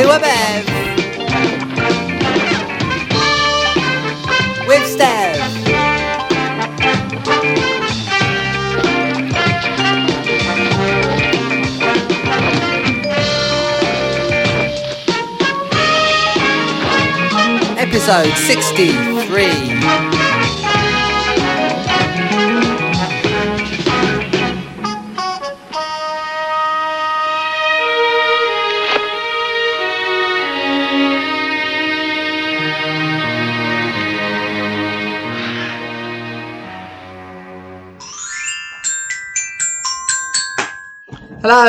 to a Bev with Stev. Episode 63.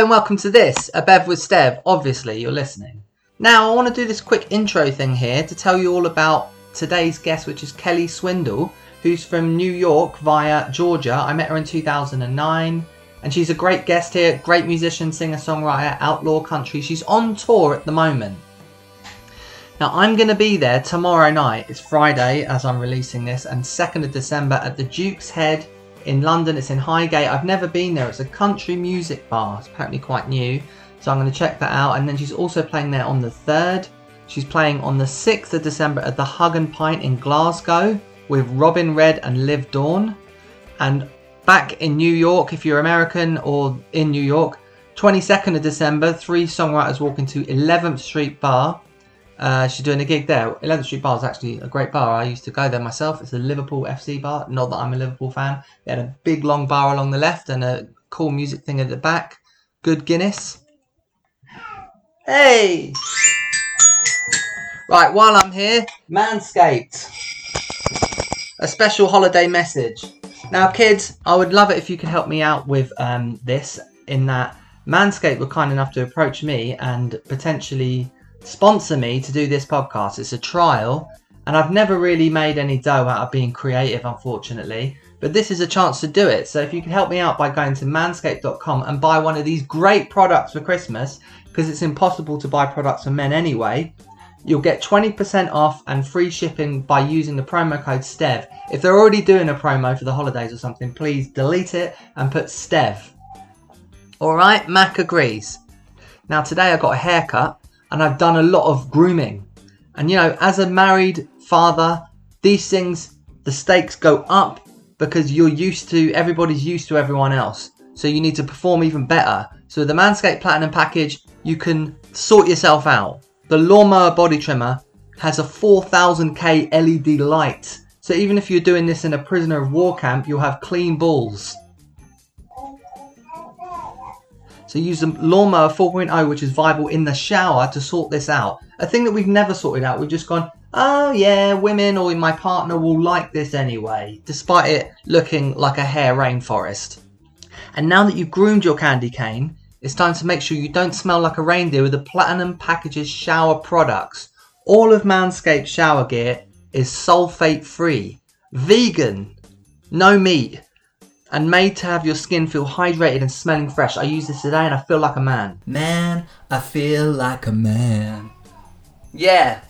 And welcome to this, a Bev with Stev. Obviously, you're listening. Now, I want to do this quick intro thing here to tell you all about today's guest, which is Kelley Swindall, who's from New York via Georgia. I met her in 2009, and she's a great guest here, great musician, singer, songwriter, outlaw country. She's on tour at the moment. Now, I'm going to be there tomorrow night. It's Friday as I'm releasing this, and 2nd of December at the Duke's Head in London. It's in Highgate. I've never been there. It's a country music bar. It's apparently quite new. So I'm going to check that out. And then she's also playing there on the 3rd. She's playing on the 6th of December at the Hug and Pint in Glasgow with Robin Red and Liv Dawn. And back in New York, if you're American or in New York, 22nd of December, three songwriters walk into 11th Street Bar. Uh, she's doing a gig there. 11th Street Bar is actually a great bar. I used to go there myself. It's a Liverpool FC bar. Not that I'm a Liverpool fan. They had a big long bar along the left and a cool music thing at the back. Good Guinness. Hey! Right, while I'm here, Manscaped. A special holiday message. Now, kids, I would love it if you could help me out with um, this. In that, Manscaped were kind enough to approach me and potentially sponsor me to do this podcast. It's a trial, and I've never really made any dough out of being creative, unfortunately. But this is a chance to do it. So if you can help me out by going to manscaped.com and buy one of these great products for Christmas, because it's impossible to buy products for men anyway, you'll get 20% off and free shipping by using the promo code STEV. If they're already doing a promo for the holidays or something, please delete it and put STEV. Alright, Mac agrees. Now today I got a haircut and I've done a lot of grooming. And you know, as a married father, these things, the stakes go up because you're used to, everybody's used to everyone else. So you need to perform even better. So the Manscaped Platinum package, you can sort yourself out. The Lawnmower Body Trimmer has a 4000K LED light. So even if you're doing this in a prisoner of war camp, you'll have clean balls. So use the Lawnmower 4.0, which is viable in the shower, to sort this out. A thing that we've never sorted out. We've just gone, oh yeah, women or my partner will like this anyway, despite it looking like a hair rainforest. And now that you've groomed your candy cane, it's time to make sure you don't smell like a reindeer with the Platinum Packages shower products. All of Manscaped shower gear is sulfate free, vegan, no meat, and made to have your skin feel hydrated and smelling fresh. I use this today and I feel like a man. Man, I feel like a man. Yeah.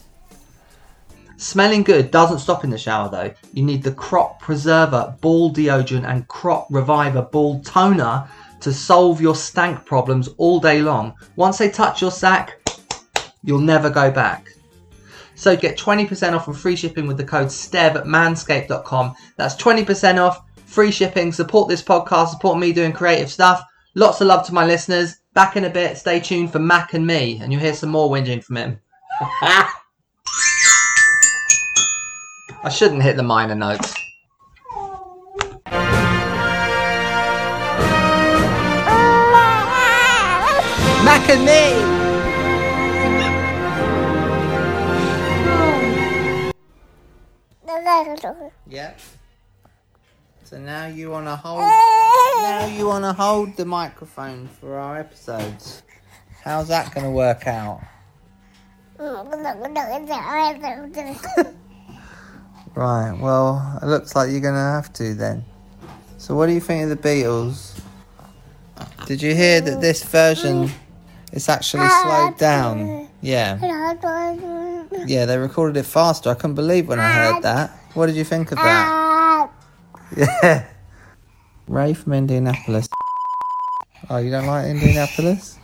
Smelling good doesn't stop in the shower though. You need the Crop Preserver Ball Deodorant and Crop Reviver Ball Toner to solve your stank problems all day long. Once they touch your sack, you'll never go back. So get 20% off and free shipping with the code STEV at manscaped.com. That's 20% off, free shipping. Support this podcast, support me doing creative stuff. Lots of love to my listeners. Back in a bit, stay tuned for Mac and me, and you'll hear some more whinging from him. I shouldn't hit the minor notes. Mac and me! Yep. So now you want to hold. Oh! Now you want to hold the microphone for our episodes. How's that going to work out? Right. Well, it looks like you're going to have to then. So, what do you think of the Beatles? Did you hear that this version is actually slowed down? Yeah. Yeah, they recorded it faster. I couldn't believe when I heard that. What did you think of that? Yeah. Ray from Indianapolis. Oh, you don't like Indianapolis?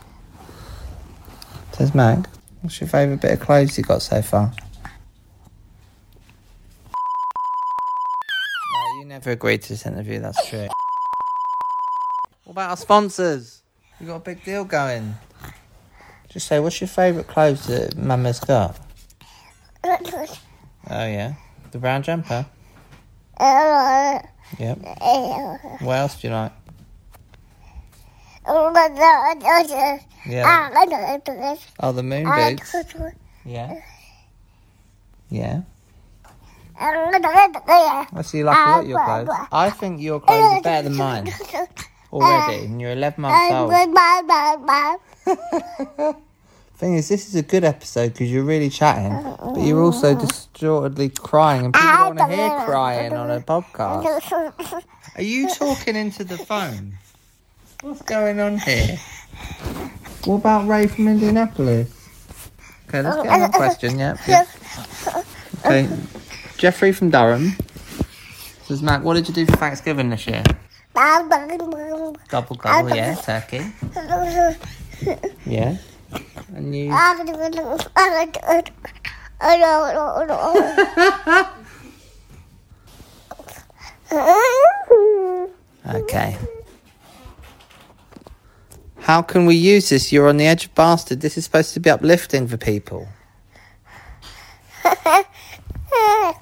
Says Mag. What's your favourite bit of clothes you got so far? No, you never agreed to this interview, that's true. What about our sponsors? We got a big deal going. Just say, what's your favourite clothes that Mama's got? Oh, yeah. The brown jumper? Uh, Yep. What else do you like? Yeah. Oh, the moon boots? Yeah. Yeah. I see you like a lot of your clothes. I think your clothes are better than mine already, and you're 11 months old. Thing is, this is a good episode because you're really chatting, but you're also distortedly crying, and people don't want to hear crying on a podcast. Are you talking into the phone? What's going on here? What about Ray from Indianapolis? Okay, let's get on the question. Yep. yep. Okay, Jeffrey from Durham says, Mac, what did you do for Thanksgiving this year? Gobble gobble, yeah, turkey. Yeah. And you? Okay. How can we use this? You're on the edge of bastard. This is supposed to be uplifting for people.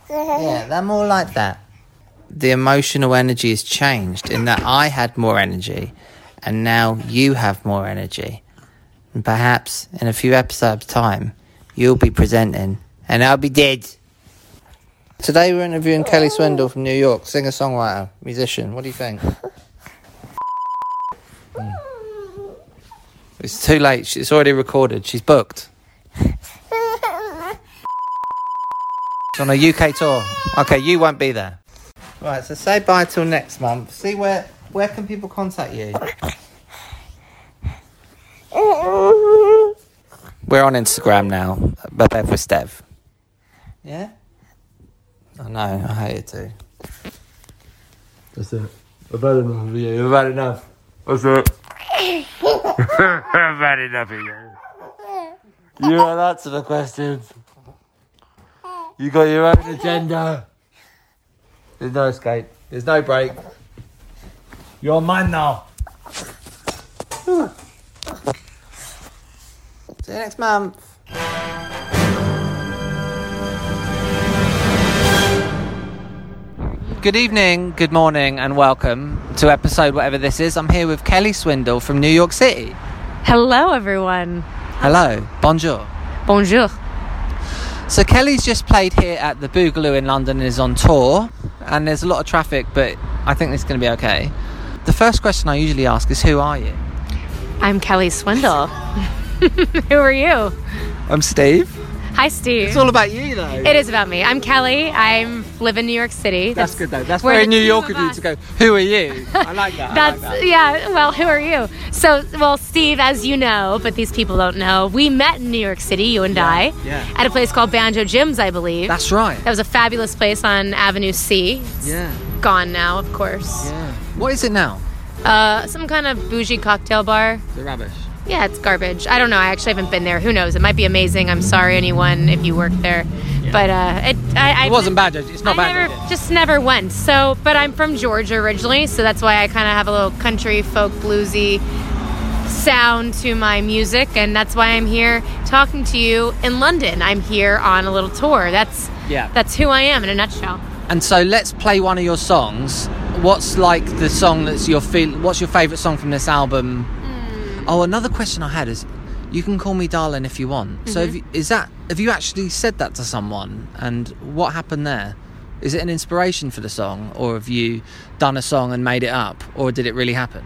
Yeah, they're more like that. The emotional energy has changed in that I had more energy and now you have more energy. And perhaps in a few episodes' time, you'll be presenting and I'll be dead. Today we're interviewing Kelley Swindall from New York, singer songwriter, musician. What do you think? Hmm. It's too late. It's already recorded. She's booked. She's on a UK tour. Okay, you won't be there. Right, so say bye till next month. See where where can people contact you? We're on Instagram now, but Bev with Stev. Yeah? I know, I hate it too. That's it. I've had enough of you. I've had enough. That's it. I've had enough of you. You don't answer the questions. You got your own agenda. There's no escape. There's no break. You're mine now. See you next month. Good evening, good morning, and welcome to episode whatever this is. I'm here with Kelley Swindall from New York City. Hello, everyone. Hello, bonjour. Bonjour. So Kelley's just played here at the Boogaloo in London and is on tour, and there's a lot of traffic, but I think it's going to be okay. The first question I usually ask is, "Who are you?" I'm Kelley Swindall. Who are you? I'm Steve. Hi, Steve. It's all about you, though. it is about me. I'm Kelley. I live in New York City. That's good though. That's we're very the New York of of you us. to go. Who are you? I like that. I That's like that. yeah. Well, who are you? So, well, Steve, as you know, but these people don't know, we met in New York City, you and I, yeah. at a place called Banjo Jim's, I believe. That's right. that was a fabulous place on Avenue C. It's Yeah. gone now, of course. Yeah. What is it now? Uh, some kind of bougie cocktail bar. The rubbish. Yeah, it's garbage. I don't know. I actually haven't been there. Who knows? It might be amazing. I'm sorry, anyone, if you work there. Yeah. But uh, it, I, I It wasn't bad. It's not I bad. never, just never went. So, but I'm from Georgia originally, so that's why I kind of have a little country folk bluesy sound to my music, and that's why I'm here talking to you in London. I'm here on a little tour. That's Yeah. that's who I am in a nutshell. And so let's play one of your songs. What's like the song that's your feel? What's your favourite song from this album? Oh, another question I had is, you can call me darling if you want. So, Mm-hmm. have you, is that have you actually said that to someone? And what happened there? Is it an inspiration for the song, or have you done a song and made it up, or did it really happen?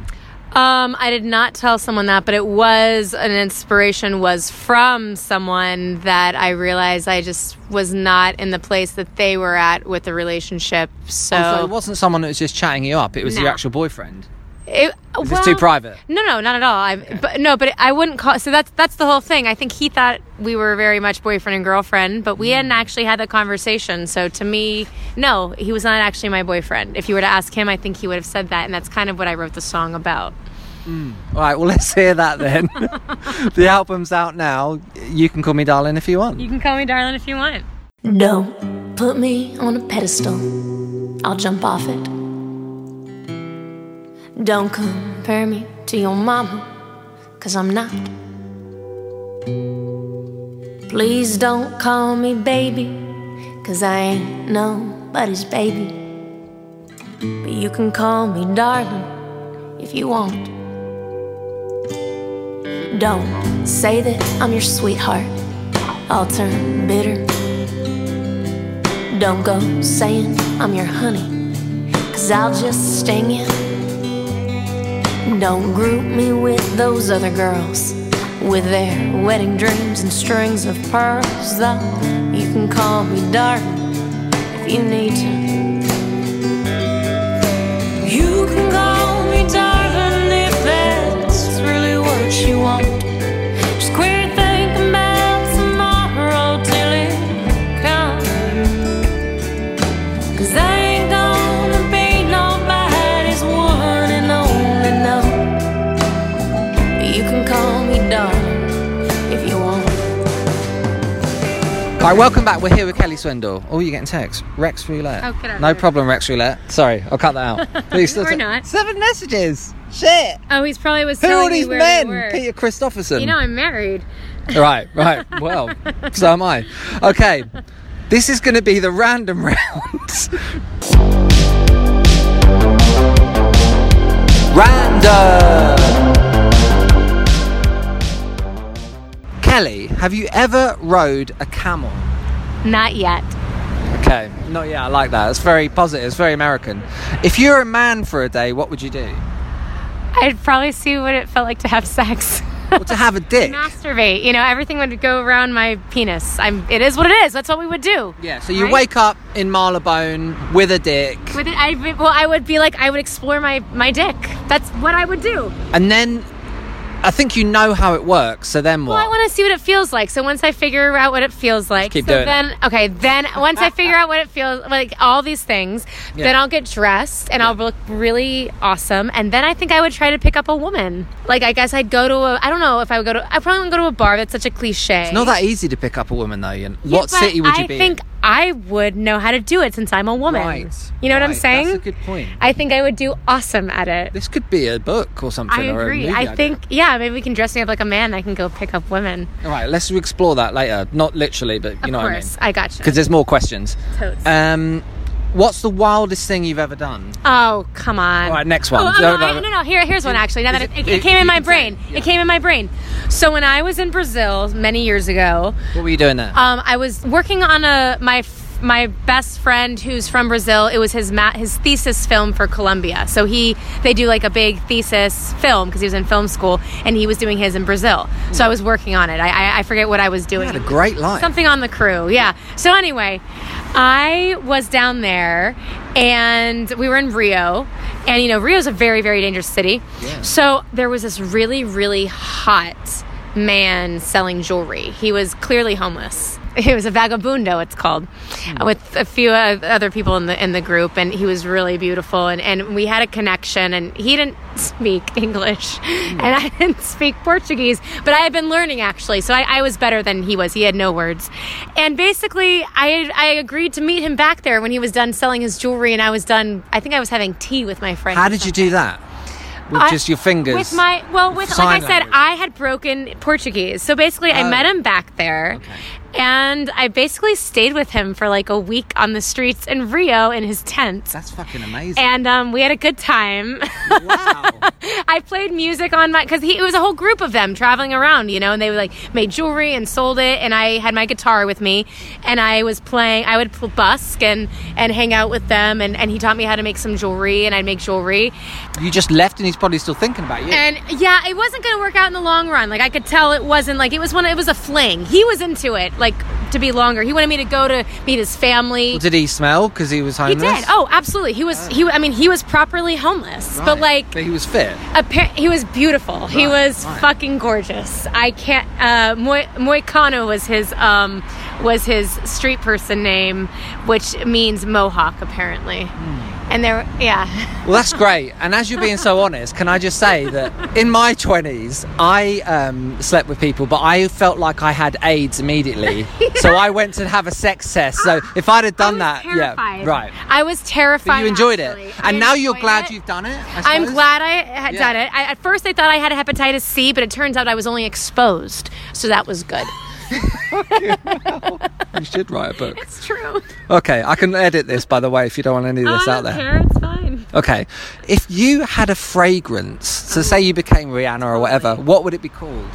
Um, I did not tell someone that, but it was an inspiration was from someone that I realized I just was not in the place that they were at with the relationship. So, Oh, so it wasn't someone that was just chatting you up; it was your actual boyfriend. It, If it's too private. No, no, not at all. I, but no, but I wouldn't call. So that's that's the whole thing. I think he thought we were very much boyfriend and girlfriend, but we Mm. hadn't actually had the conversation. So to me, no, he was not actually my boyfriend. If you were to ask him, I think he would have said that, and that's kind of what I wrote the song about. All right, well, let's hear that then. the album's out now. You can call me darling if you want. You can call me darling if you want. Don't put me on a pedestal, I'll jump off it. Don't compare me to your mama, cause I'm not. Please don't call me baby, cause I ain't nobody's baby. But you can call me darling if you want. Don't say that I'm your sweetheart, I'll turn bitter. Don't go saying I'm your honey, cause I'll just sting you. Don't group me with those other girls with their wedding dreams and strings of pearls. Though you can call me darling if you need to. You can call me darling if that's really what you want. Right, welcome back. We're here with Kelley Swindall. Oh, you're getting text. Rex Roulette. Oh, get out no problem, Rex Roulette. Sorry, I'll cut that out. Please, Or still- not. Seven messages. Shit. Oh, he's probably was Who are these me where men? we. Peter Christopherson. You know, I'm married. Right, right. Well, so am I. Okay, this is going to be the random round. random. Kelley, have you ever rode a camel? Not yet. Okay, not yet. I like that. It's very positive. It's very American. If you were a man for a day, what would you do? I'd probably see what it felt like to have sex. Well, to have a dick. Masturbate. You know, everything would go around my penis. I'm. It is what it is. That's what we would do. Yeah. So you Right? wake up in Marylebone with a dick, With it, I well, I would be like, I would explore my my dick. That's what I would do. and then I think you know how it works. So then what? Well, I want to see what it feels like. So once I figure out what it feels like, keep so doing it. okay, then once I figure out what it feels like, all these things, Yeah. then I'll get dressed and I'll look really awesome, and then I think I would try to pick up a woman. Like I guess I'd go to a. I don't know if I would go to. I probably wouldn't go to a bar. That's such a cliche. It's not that easy to pick up a woman though. Ian. Yeah, what but city would you I be think in? I would know how to do it since I'm a woman. Right. You know what I'm saying? That's a good point. I think I would do awesome at it. This could be a book or something. I or a agree. movie I idea. think yeah, maybe we can dress me up like a man. I can go pick up women. All right, let's explore that later. Not literally, but you Of know course, what I mean. I, got you. Because there's more questions. Totes. Um, what's the wildest thing you've ever done? Oh, come on. All right, next one. Oh, oh, No, no, no, I- no, no, Here, here's one actually. Now that it, it- it, it- came in my say brain, it, yeah. it came in my brain. So when I was in Brazil many years ago, What were you doing there? um, I was working on a my my best friend who's from Brazil. It was his ma- his thesis film for Columbia. So he they do like a big thesis film because he was in film school and he was doing his in Brazil. So I was working on it. I I, I forget what I was you doing. had a great life. Something on the crew, yeah. So anyway, I was down there and we were in Rio. And you know, Rio's a very, very dangerous city. Yeah. So there was this really, really hot man selling jewelry. He was clearly homeless. He was a vagabundo, it's called, with a few uh, other people in the in the group, and he was really beautiful. And, and we had a connection. And he didn't speak English, and I didn't speak Portuguese, but I had been learning actually, so I, I was better than he was. He had no words, and basically, I I agreed to meet him back there when he was done selling his jewelry, and I was done. I think I was having tea with my friend. How did you do that? With I- just your fingers? With my well, with like I said, language. I had broken Portuguese, so basically, I Oh. met him back there, and I basically stayed with him for like a week on the streets in Rio in his tent. That's fucking amazing. And um, we had a good time. wow. I played music on my because it was a whole group of them traveling around, you know, and they like made jewelry and sold it, and I had my guitar with me, and I was playing. I would busk and and hang out with them, and and he taught me how to make some jewelry, and I'd make jewelry, You just left and he's probably still thinking about you. and yeah, it wasn't going to work out in the long run. Like I could tell it wasn't like it was one. It was a fling. He was into it, like to be longer. He wanted me to go to meet his family. Did he smell because he was homeless? He did. Oh, absolutely. He was. He. I mean, he was properly homeless, but like But he was fit. Appa- he was beautiful. he was right. fucking gorgeous. I can't. Uh, Moicano was his um, was his street person name, which means Mohawk apparently. And there, yeah. Well, that's great. And as you're being so honest, can I just say that in my 20s, I um, slept with people, but I felt like I had AIDS immediately. So I went to have a sex test. So if I'd have done I that, yeah, right. I was terrified. But you enjoyed actually. it. I And now you're glad it. you've done it? I I'm glad I had Yeah. done it. I, at first, I thought I had a hepatitis C, but it turns out I was only exposed, so that was good. You should write a book. It's true. Okay, I can edit this, by the way, if you don't want any of this I out there. care. It's fine. Okay. If you had a fragrance, so say you became Rihanna or whatever, what would it be called?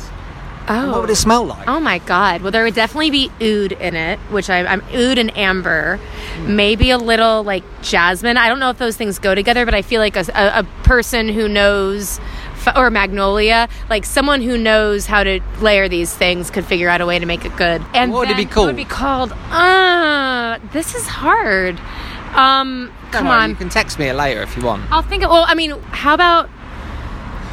And what would it oh. smell like? Oh my god. Well, there would definitely be oud in it, which I, I'm oud and amber. Hmm. Maybe a little like jasmine. I don't know if those things go together, but I feel like a, a, a person who knows, or magnolia, like someone who knows how to layer these things could figure out a way to make it good. And What would it be called? What would be called? Uh, this is hard. Um, come on. You can text me it later if you want. I'll think. Of, well, I mean, how about?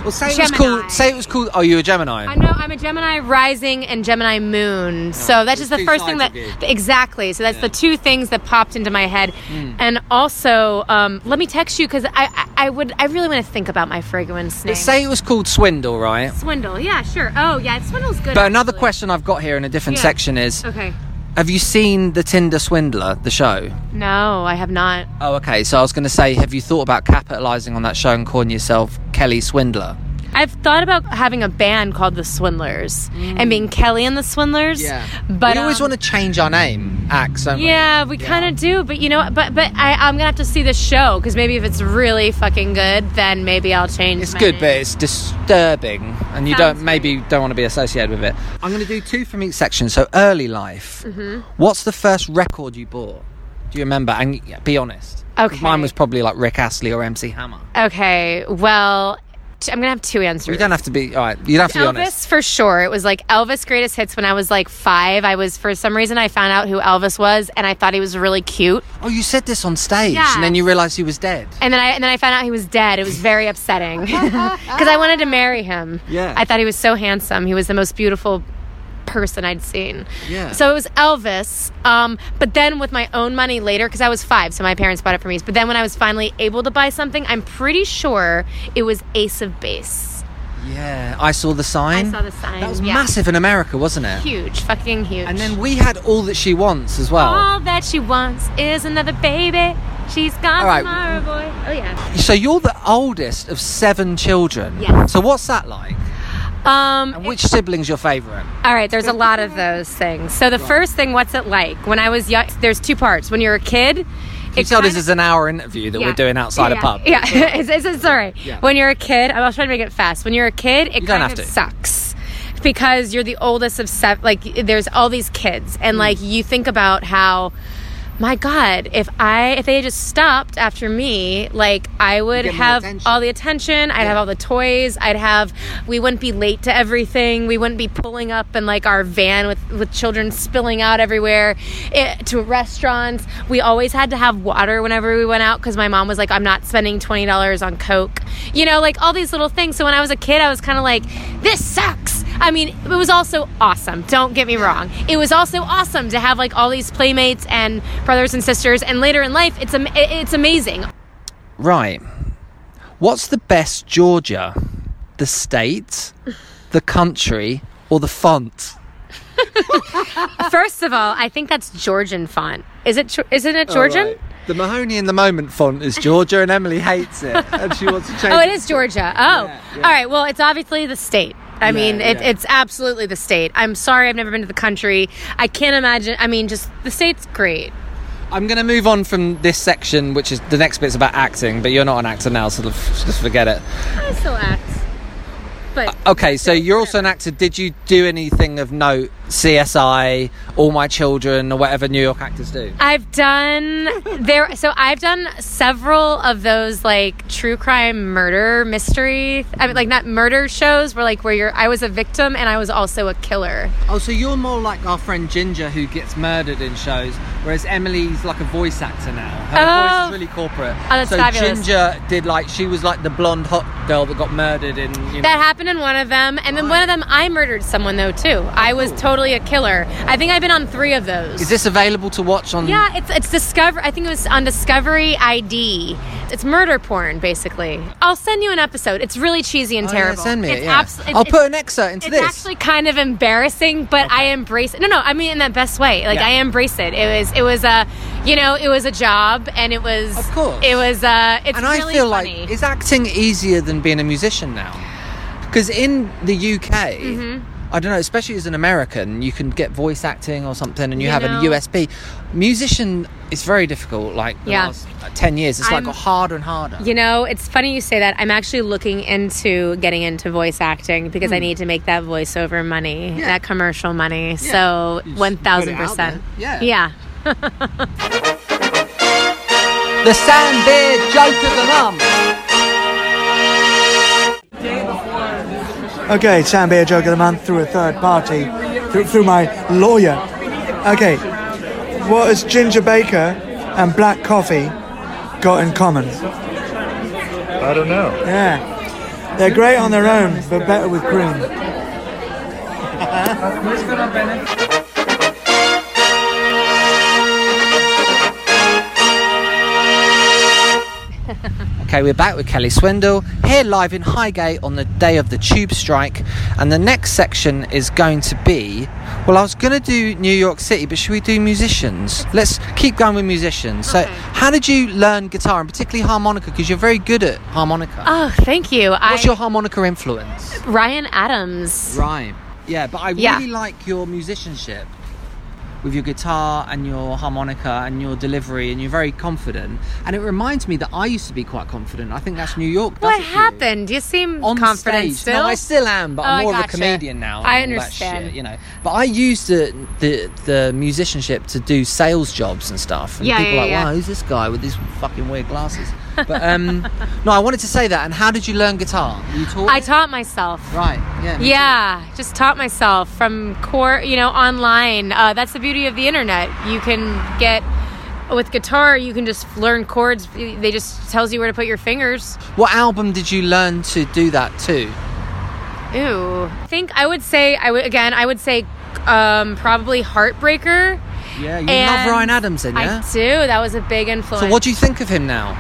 Well, say it Gemini. was called. Say it was called. Oh, you a Gemini. I know I'm a Gemini rising and Gemini moon, so that's just the first thing that exactly. So that's the two things that popped into my head, Hmm. and also um, let me text you because I, I I would I really want to think about my fragrance name. But say it was called Swindle, right? Swindle, yeah, sure. Oh yeah, Swindle's good. But another question I've got here in a different Yeah. section is: Okay. Have you seen the Tinder Swindler, the show? No, I have not. Oh, okay. So I was going to say, have you thought about capitalising on that show and calling yourself Kelley Swindler? I've thought about having a band called the Swindlers and being Kelley and the Swindlers. Yeah, but we always um, want to change our name, acts, don't we? Yeah, we kind of do, but you know, but but I, I'm gonna have to see the show because maybe if it's really fucking good, then maybe I'll change. It's my good, name. but it's disturbing, and you Sounds don't maybe don't want to be associated with it. I'm going to do two from each section. So early life. Mm-hmm. What's the first record you bought? Do you remember? And yeah, be honest. Okay. Mine was probably like Rick Astley or MC Hammer. okay. Well, t- I'm gonna have two answers. You don't have to be. All right. You don't have to be Elvis honest. for sure. It was like Elvis greatest hits when I was like five. I was for some reason I found out who Elvis was and I thought he was really cute. Oh, you said this on stage, Yes. and then you realised he was dead. And then I and then I found out he was dead. It was very upsetting because I wanted to marry him. Yeah. I thought he was so handsome. He was the most beautiful person I'd seen. Yeah. So it was Elvis. Um, but then with my own money later, because I was five, so my parents bought it for me. But then when I was finally able to buy something, I'm pretty sure it was Ace of Base. Yeah, I saw the sign. I saw the sign, That was yeah. massive in America, wasn't it? Huge, fucking huge. And then we had all that she wants as well. all that she wants is another baby. She's gone All right. tomorrow, boy. Oh yeah. So you're the oldest of seven children. Yes. So what's that like? Um, And which sibling's your favourite? All right, there's a lot of those things. So the first thing, what's it like? When I was young, there's two parts. When you're a kid, You tell this is an hour interview that Yeah. we're doing outside yeah, a pub. Yeah, it's, it's, right. Yeah. When you're a kid, I was trying to make it fast. When you're a kid, it You kind of to. sucks because you're the oldest of seven. Like, there's all these kids, and like you think about how. My God, if I if they had just stopped after me, like I would have all the attention, I'd have all the toys, I'd have we wouldn't be late to everything, we wouldn't be pulling up in like our van with with children spilling out everywhere it, to restaurants. We always had to have water whenever we went out because my mom was like, I'm not spending twenty dollars on Coke, you know, like all these little things. So when I was a kid, I was kind of like, this sucks. I mean, it was also awesome. Don't get me wrong. It was also awesome to have like all these playmates and brothers and sisters. And later in life, it's am- it's amazing. Right. What's the best Georgia? The state, the country, or the font? First of all, I think that's Georgian font. Is it? Geor- Isn't it Georgian? Alright. The Mahoney in the Moment font is Georgia, and Emily hates it, and she wants to change. Oh, it is Georgia. Oh, Yeah, yeah. all right. Well, it's obviously the state. I mean, it, yeah. it's absolutely the state. I'm sorry, I've never been to the country. I can't imagine. I mean, just the state's great. I'm going to move on from this section, which is the next bit's about acting, but you're not an actor now, so just forget it. I still act, but uh, Okay, so you're also an actor. Did you do anything of note? CSI, All My Children, or whatever New York actors do? I've done there. So I've done several of those like true crime murder mystery. I mean, like not murder shows where like where you're. I was a victim and I was also a killer. Oh, so you're more like our friend Ginger who gets murdered in shows, whereas Emily's like a voice actor now. Her oh. voice Oh. is really corporate. Oh, that's so fabulous. Ginger did like she was like the blonde hot girl that got murdered in. You know, That happened in one of them, and then one of them I murdered someone though too. I was oh. totally a killer. I think I've been on three of those. is this available to watch on? Yeah, it's it's Discover. I think it was on Discovery ID. It's murder porn basically. I'll send you an episode. It's really cheesy and Oh, yeah, terrible. send me it's it. Yeah. it's- I'll put an excerpt into it's this. It's actually kind of embarrassing, but I embrace it. No, no, I mean in that best way. Like Yeah. I embrace it. It was, it was a, you know, it was a job, and it was, Of course. it was. Uh, it's and really I feel funny. like is acting easier than being a musician now? Because in the UK, Mm-hmm. I don't know, especially as an American, you can get voice acting or something, and you, You have know. a USP. Musician is very difficult. Like the Yeah. last ten years, it's like I'm- got harder and harder. You know, it's funny you say that. I'm actually looking into getting into voice acting because I need to make that voiceover money, Hmm. Yeah. that commercial money. So You one thousand put it out there. percent. Yeah. Yeah. The Sam Beer joke of the month. Okay, Sam Beer Joke of the Month through a third party, through, through my lawyer. Okay, what has Ginger Baker and black coffee got in common? I don't know. Yeah, they're great on their own, but better with cream. Okay, we're back with Kelley Swindall here live in Highgate on the day of the tube strike, and the next section is going to be. Well, I was going to do New York City, but should we do musicians? Let's keep going with musicians. So, how did you learn guitar, and particularly harmonica? Because you're very good at harmonica. Oh, thank you. What's I, your harmonica influence? Ryan Adams. Right. Yeah, but I Yeah. really like your musicianship with your guitar and your harmonica and your delivery, and you're very confident. And it reminds me that I used to be quite confident. I think that's New York. What it for you. happened? You seem On confident stage. still. No, I still am, but Oh, I'm more of a comedian now. I understand. shit, you know. But I used the, the the musicianship to do sales jobs and stuff. And Yeah, people yeah, are like, yeah. wow, who's this guy with these fucking weird glasses? But um, no, I wanted to say that. And how did you learn guitar? You taught? I taught myself. Right. Yeah. me too. Yeah, just taught myself from core, you know, online. Uh, that's the beauty of the internet. You can get with guitar, you can just learn chords. They just tells you where to put your fingers. What album did you learn to do that to? Ooh, I think I would say I would again. I would say um, probably Heartbreaker. Yeah, you love Ryan Adams, then, yeah. I do. That was a big influence. So, what do you think of him now?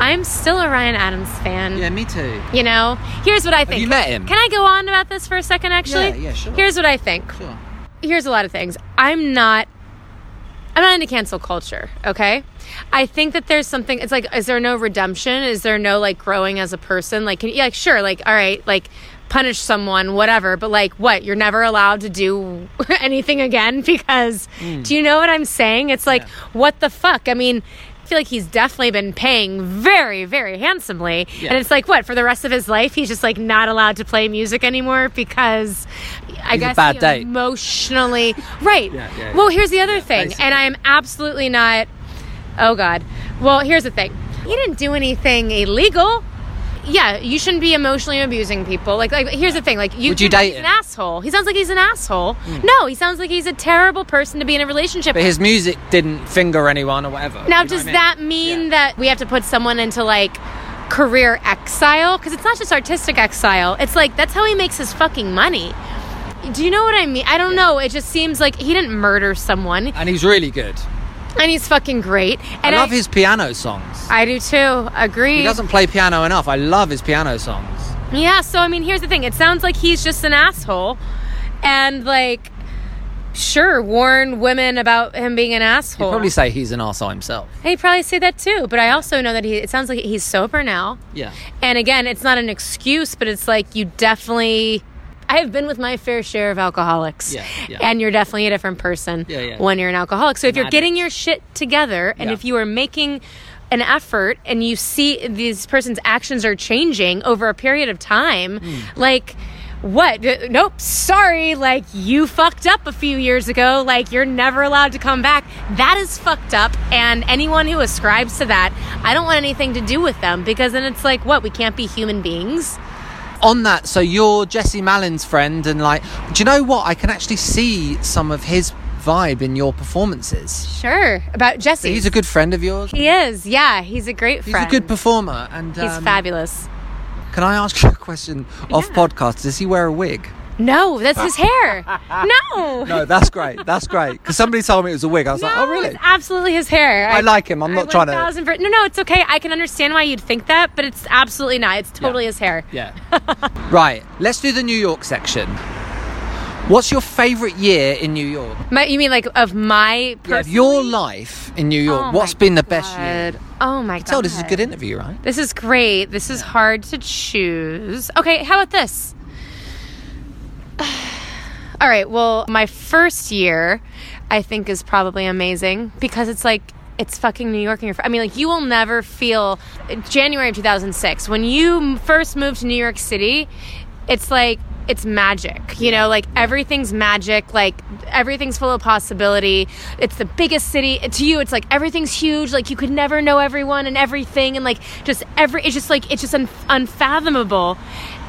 I'm still a Ryan Adams fan. Yeah, me too. You know, here's what I think. you met him? Can I go on about this for a second? Actually, Yeah, yeah, sure. Here's what I think. Sure. here's a lot of things. I'm not I'm not into cancel culture, okay? I think that there's something it's like is there no redemption? Is there no like growing as a person? Like can, yeah, like sure, like all right, like punish someone, whatever, but like what? You're never allowed to do anything again because Hmm. do you know what I'm saying? It's like what the fuck? I mean, feel like he's definitely been paying very, very handsomely. Yeah. And it's like what, for the rest of his life he's just like not allowed to play music anymore because I He's guess bad he date. emotionally right. Yeah, yeah, well, here's the other thing, basically. and I'm absolutely not. Oh God. Well, here's the thing. He didn't do anything illegal. Yeah, you shouldn't be emotionally abusing people. Like, like here's the thing. Like, you, Would you date he's him? an asshole. He sounds like he's an asshole. Hmm. No, he sounds like he's a terrible person to be in a relationship. But his music didn't finger anyone or whatever. Now, You know does I mean? that mean Yeah. that we have to put someone into like career exile? Because it's not just artistic exile. It's like that's how he makes his fucking money. Do you know what I mean? I don't know. It just seems like he didn't murder someone, And he's really good. And he's fucking great. And I love his piano songs. I do too. Agree. He doesn't play piano enough. I love his piano songs. Yeah. So I mean, here's the thing. It sounds like he's just an asshole, and like, sure, warn women about him being an asshole. He'd probably say he's an asshole himself. He'd probably say that too. But I also know that he. It sounds like he's sober now. Yeah. And again, it's not an excuse, but it's like you definitely. I have been with my fair share of alcoholics. Yeah, yeah. And you're definitely a different person Yeah, yeah. when you're an alcoholic. So if you're getting addict. your shit together and Yeah. if you are making an effort and you see these person's actions are changing over a period of time, Hmm. like what? Nope, sorry. Like you fucked up a few years ago. Like you're never allowed to come back. That is fucked up. And anyone who ascribes to that, I don't want anything to do with them because then it's like, what? We can't be human beings. On that, so you're Jesse Malin's friend, and like, do you know what? I can actually see some of his vibe in your performances. Sure. About Jesse. He's a good friend of yours. He is. Yeah, he's a great friend. He's a good performer, and He's um, fabulous. Can I ask you a question off podcast? Does he wear a wig? No, that's his hair. No. No, that's great. That's great. Because somebody told me it was a wig. I was like, oh, really? It's absolutely his hair. I like him. I'm I not trying to. 1000 per- no, no, it's okay. I can understand why you'd think that, but it's absolutely not. It's totally his hair. Yeah. right. Let's do the New York section. What's your favourite year in New York? My, you mean like of my Yeah, of your life in New York. Oh What's my been the best year? Oh my god. Tell this is a good interview, right? This is great. This is hard to choose. Okay, how about this? All right, well, my first year I think is probably amazing because it's like it's fucking New York in your. I mean, like you will never feel January of 2006 when you first moved to New York City. It's like it's magic, you know, like everything's magic, like everything's full of possibility. It's the biggest city to you. It's like everything's huge, like you could never know everyone and everything, and like just every. It's just like it's just un, unfathomable.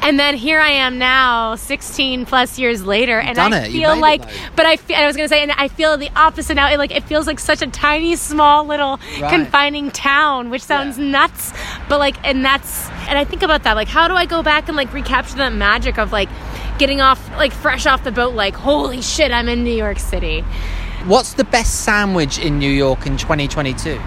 And then here I am now, 16 plus years later, and I it. Feel like, but I, fe- I was gonna say, and I feel the opposite now. It, like it feels like such a tiny, small, little Right. confining town, which sounds Yeah. nuts. But like, and that's, and I think about that. Like, how do I go back and like recapture that magic of like getting off, like fresh off the boat? Like, holy shit, I'm in New York City. What's the best sandwich in New York in 2022?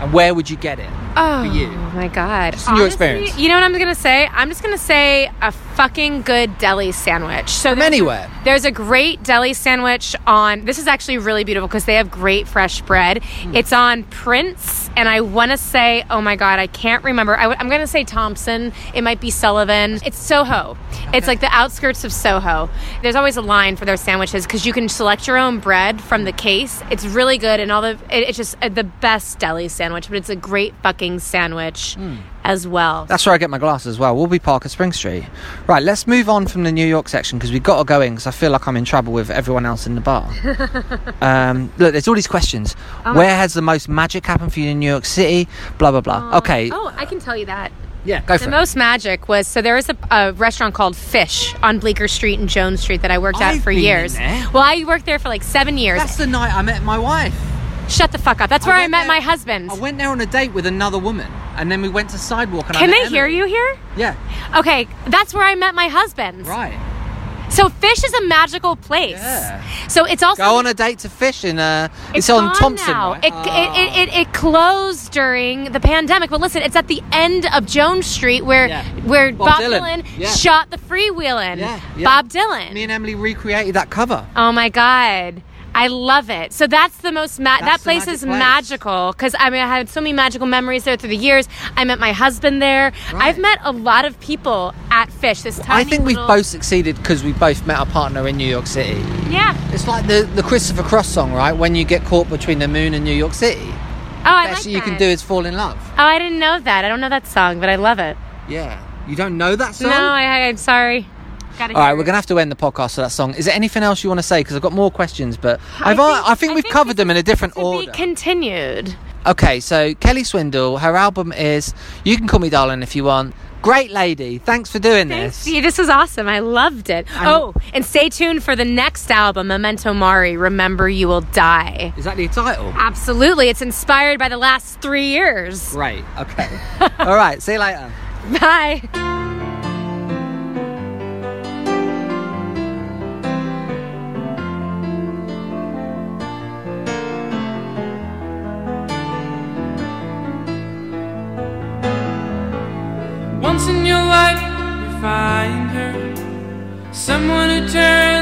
And where would you get it? Oh you. My god! Just your experience. you know what I'm gonna say? I'm just gonna say a fucking good deli sandwich. So From there's a- anywhere? there's a great deli sandwich on. This is actually really beautiful because they have great fresh bread. Hmm. It's on Prince, and I want to say, oh my god, I can't remember. I w- I'm gonna say Thompson. It might be Sullivan. It's Soho. It's like the outskirts of Soho. There's always a line for their sandwiches because you can select your own bread from the case. It's really good, and all the it, it's just uh, the best deli sandwich. But it's a great fucking sandwich as well. That's where I get my glasses as well. Warby Parker at Spring Street. Right, let's move on from the New York section because we've got to go in because I feel like I'm in trouble with everyone else in the bar. um, look, there's all these questions. Where has the most magic happened for you in New York City? Blah, blah, blah. okay. Oh, I can tell you that. Yeah, go for The it. most magic was so there was a, a restaurant called Fish on Bleecker Street and Jones Street that I worked at I've for been in years. Well, I worked there for like seven years. That's the night I met my wife. Shut the fuck up. That's where I, went met there- my husband. I went there on a date with another woman and then we went to Sidewalk and Can met they hear you here? Yeah, Okay, that's where I met my husband. right. So Fish is a magical place. Yeah. So it's also Go on a date to fish in uh it's, It's on Thompson. now. right? It, it, it, it, it closed during the pandemic, but listen, it's at the end of Jones Street where Yeah. where Bob Bob, Dylan. Dylan, Yeah. shot the freewheeling. Yeah, yeah. Bob Dylan. Me and Emily recreated that cover. Oh my god. I love it. So that's the most ma- that That's the place is place. magical because I mean I had so many magical memories there through the years. I met my husband there. Right. I've met a lot of people at Fish. This tiny I think we've both succeeded because we both met our partner in New York City. yeah. It's like the, the Christopher Cross song, right? When you get caught between the moon and New York City, Oh, I best like you that. can do is fall in love. Oh, I didn't know that. I don't know that song, but I love it. Yeah. You don't know that song? No, I, I'm sorry. Gotta All right, we're gonna have to end the podcast for that song. Is there anything else you want to say? Because I've got more questions, but I've think- I think we've covered them in a different to order. Be continued. okay, so Kelley Swindall, her album is "You Can Call Me Darling" if you want. Great lady, thanks for doing Thanks. this. See, this was awesome. I loved it. oh, and stay tuned for the next album, Memento Mori. Remember, you will die. Is that the title? Absolutely, it's inspired by the last three years. Great. Okay. All right. See you later. Bye. Find her. Someone who turns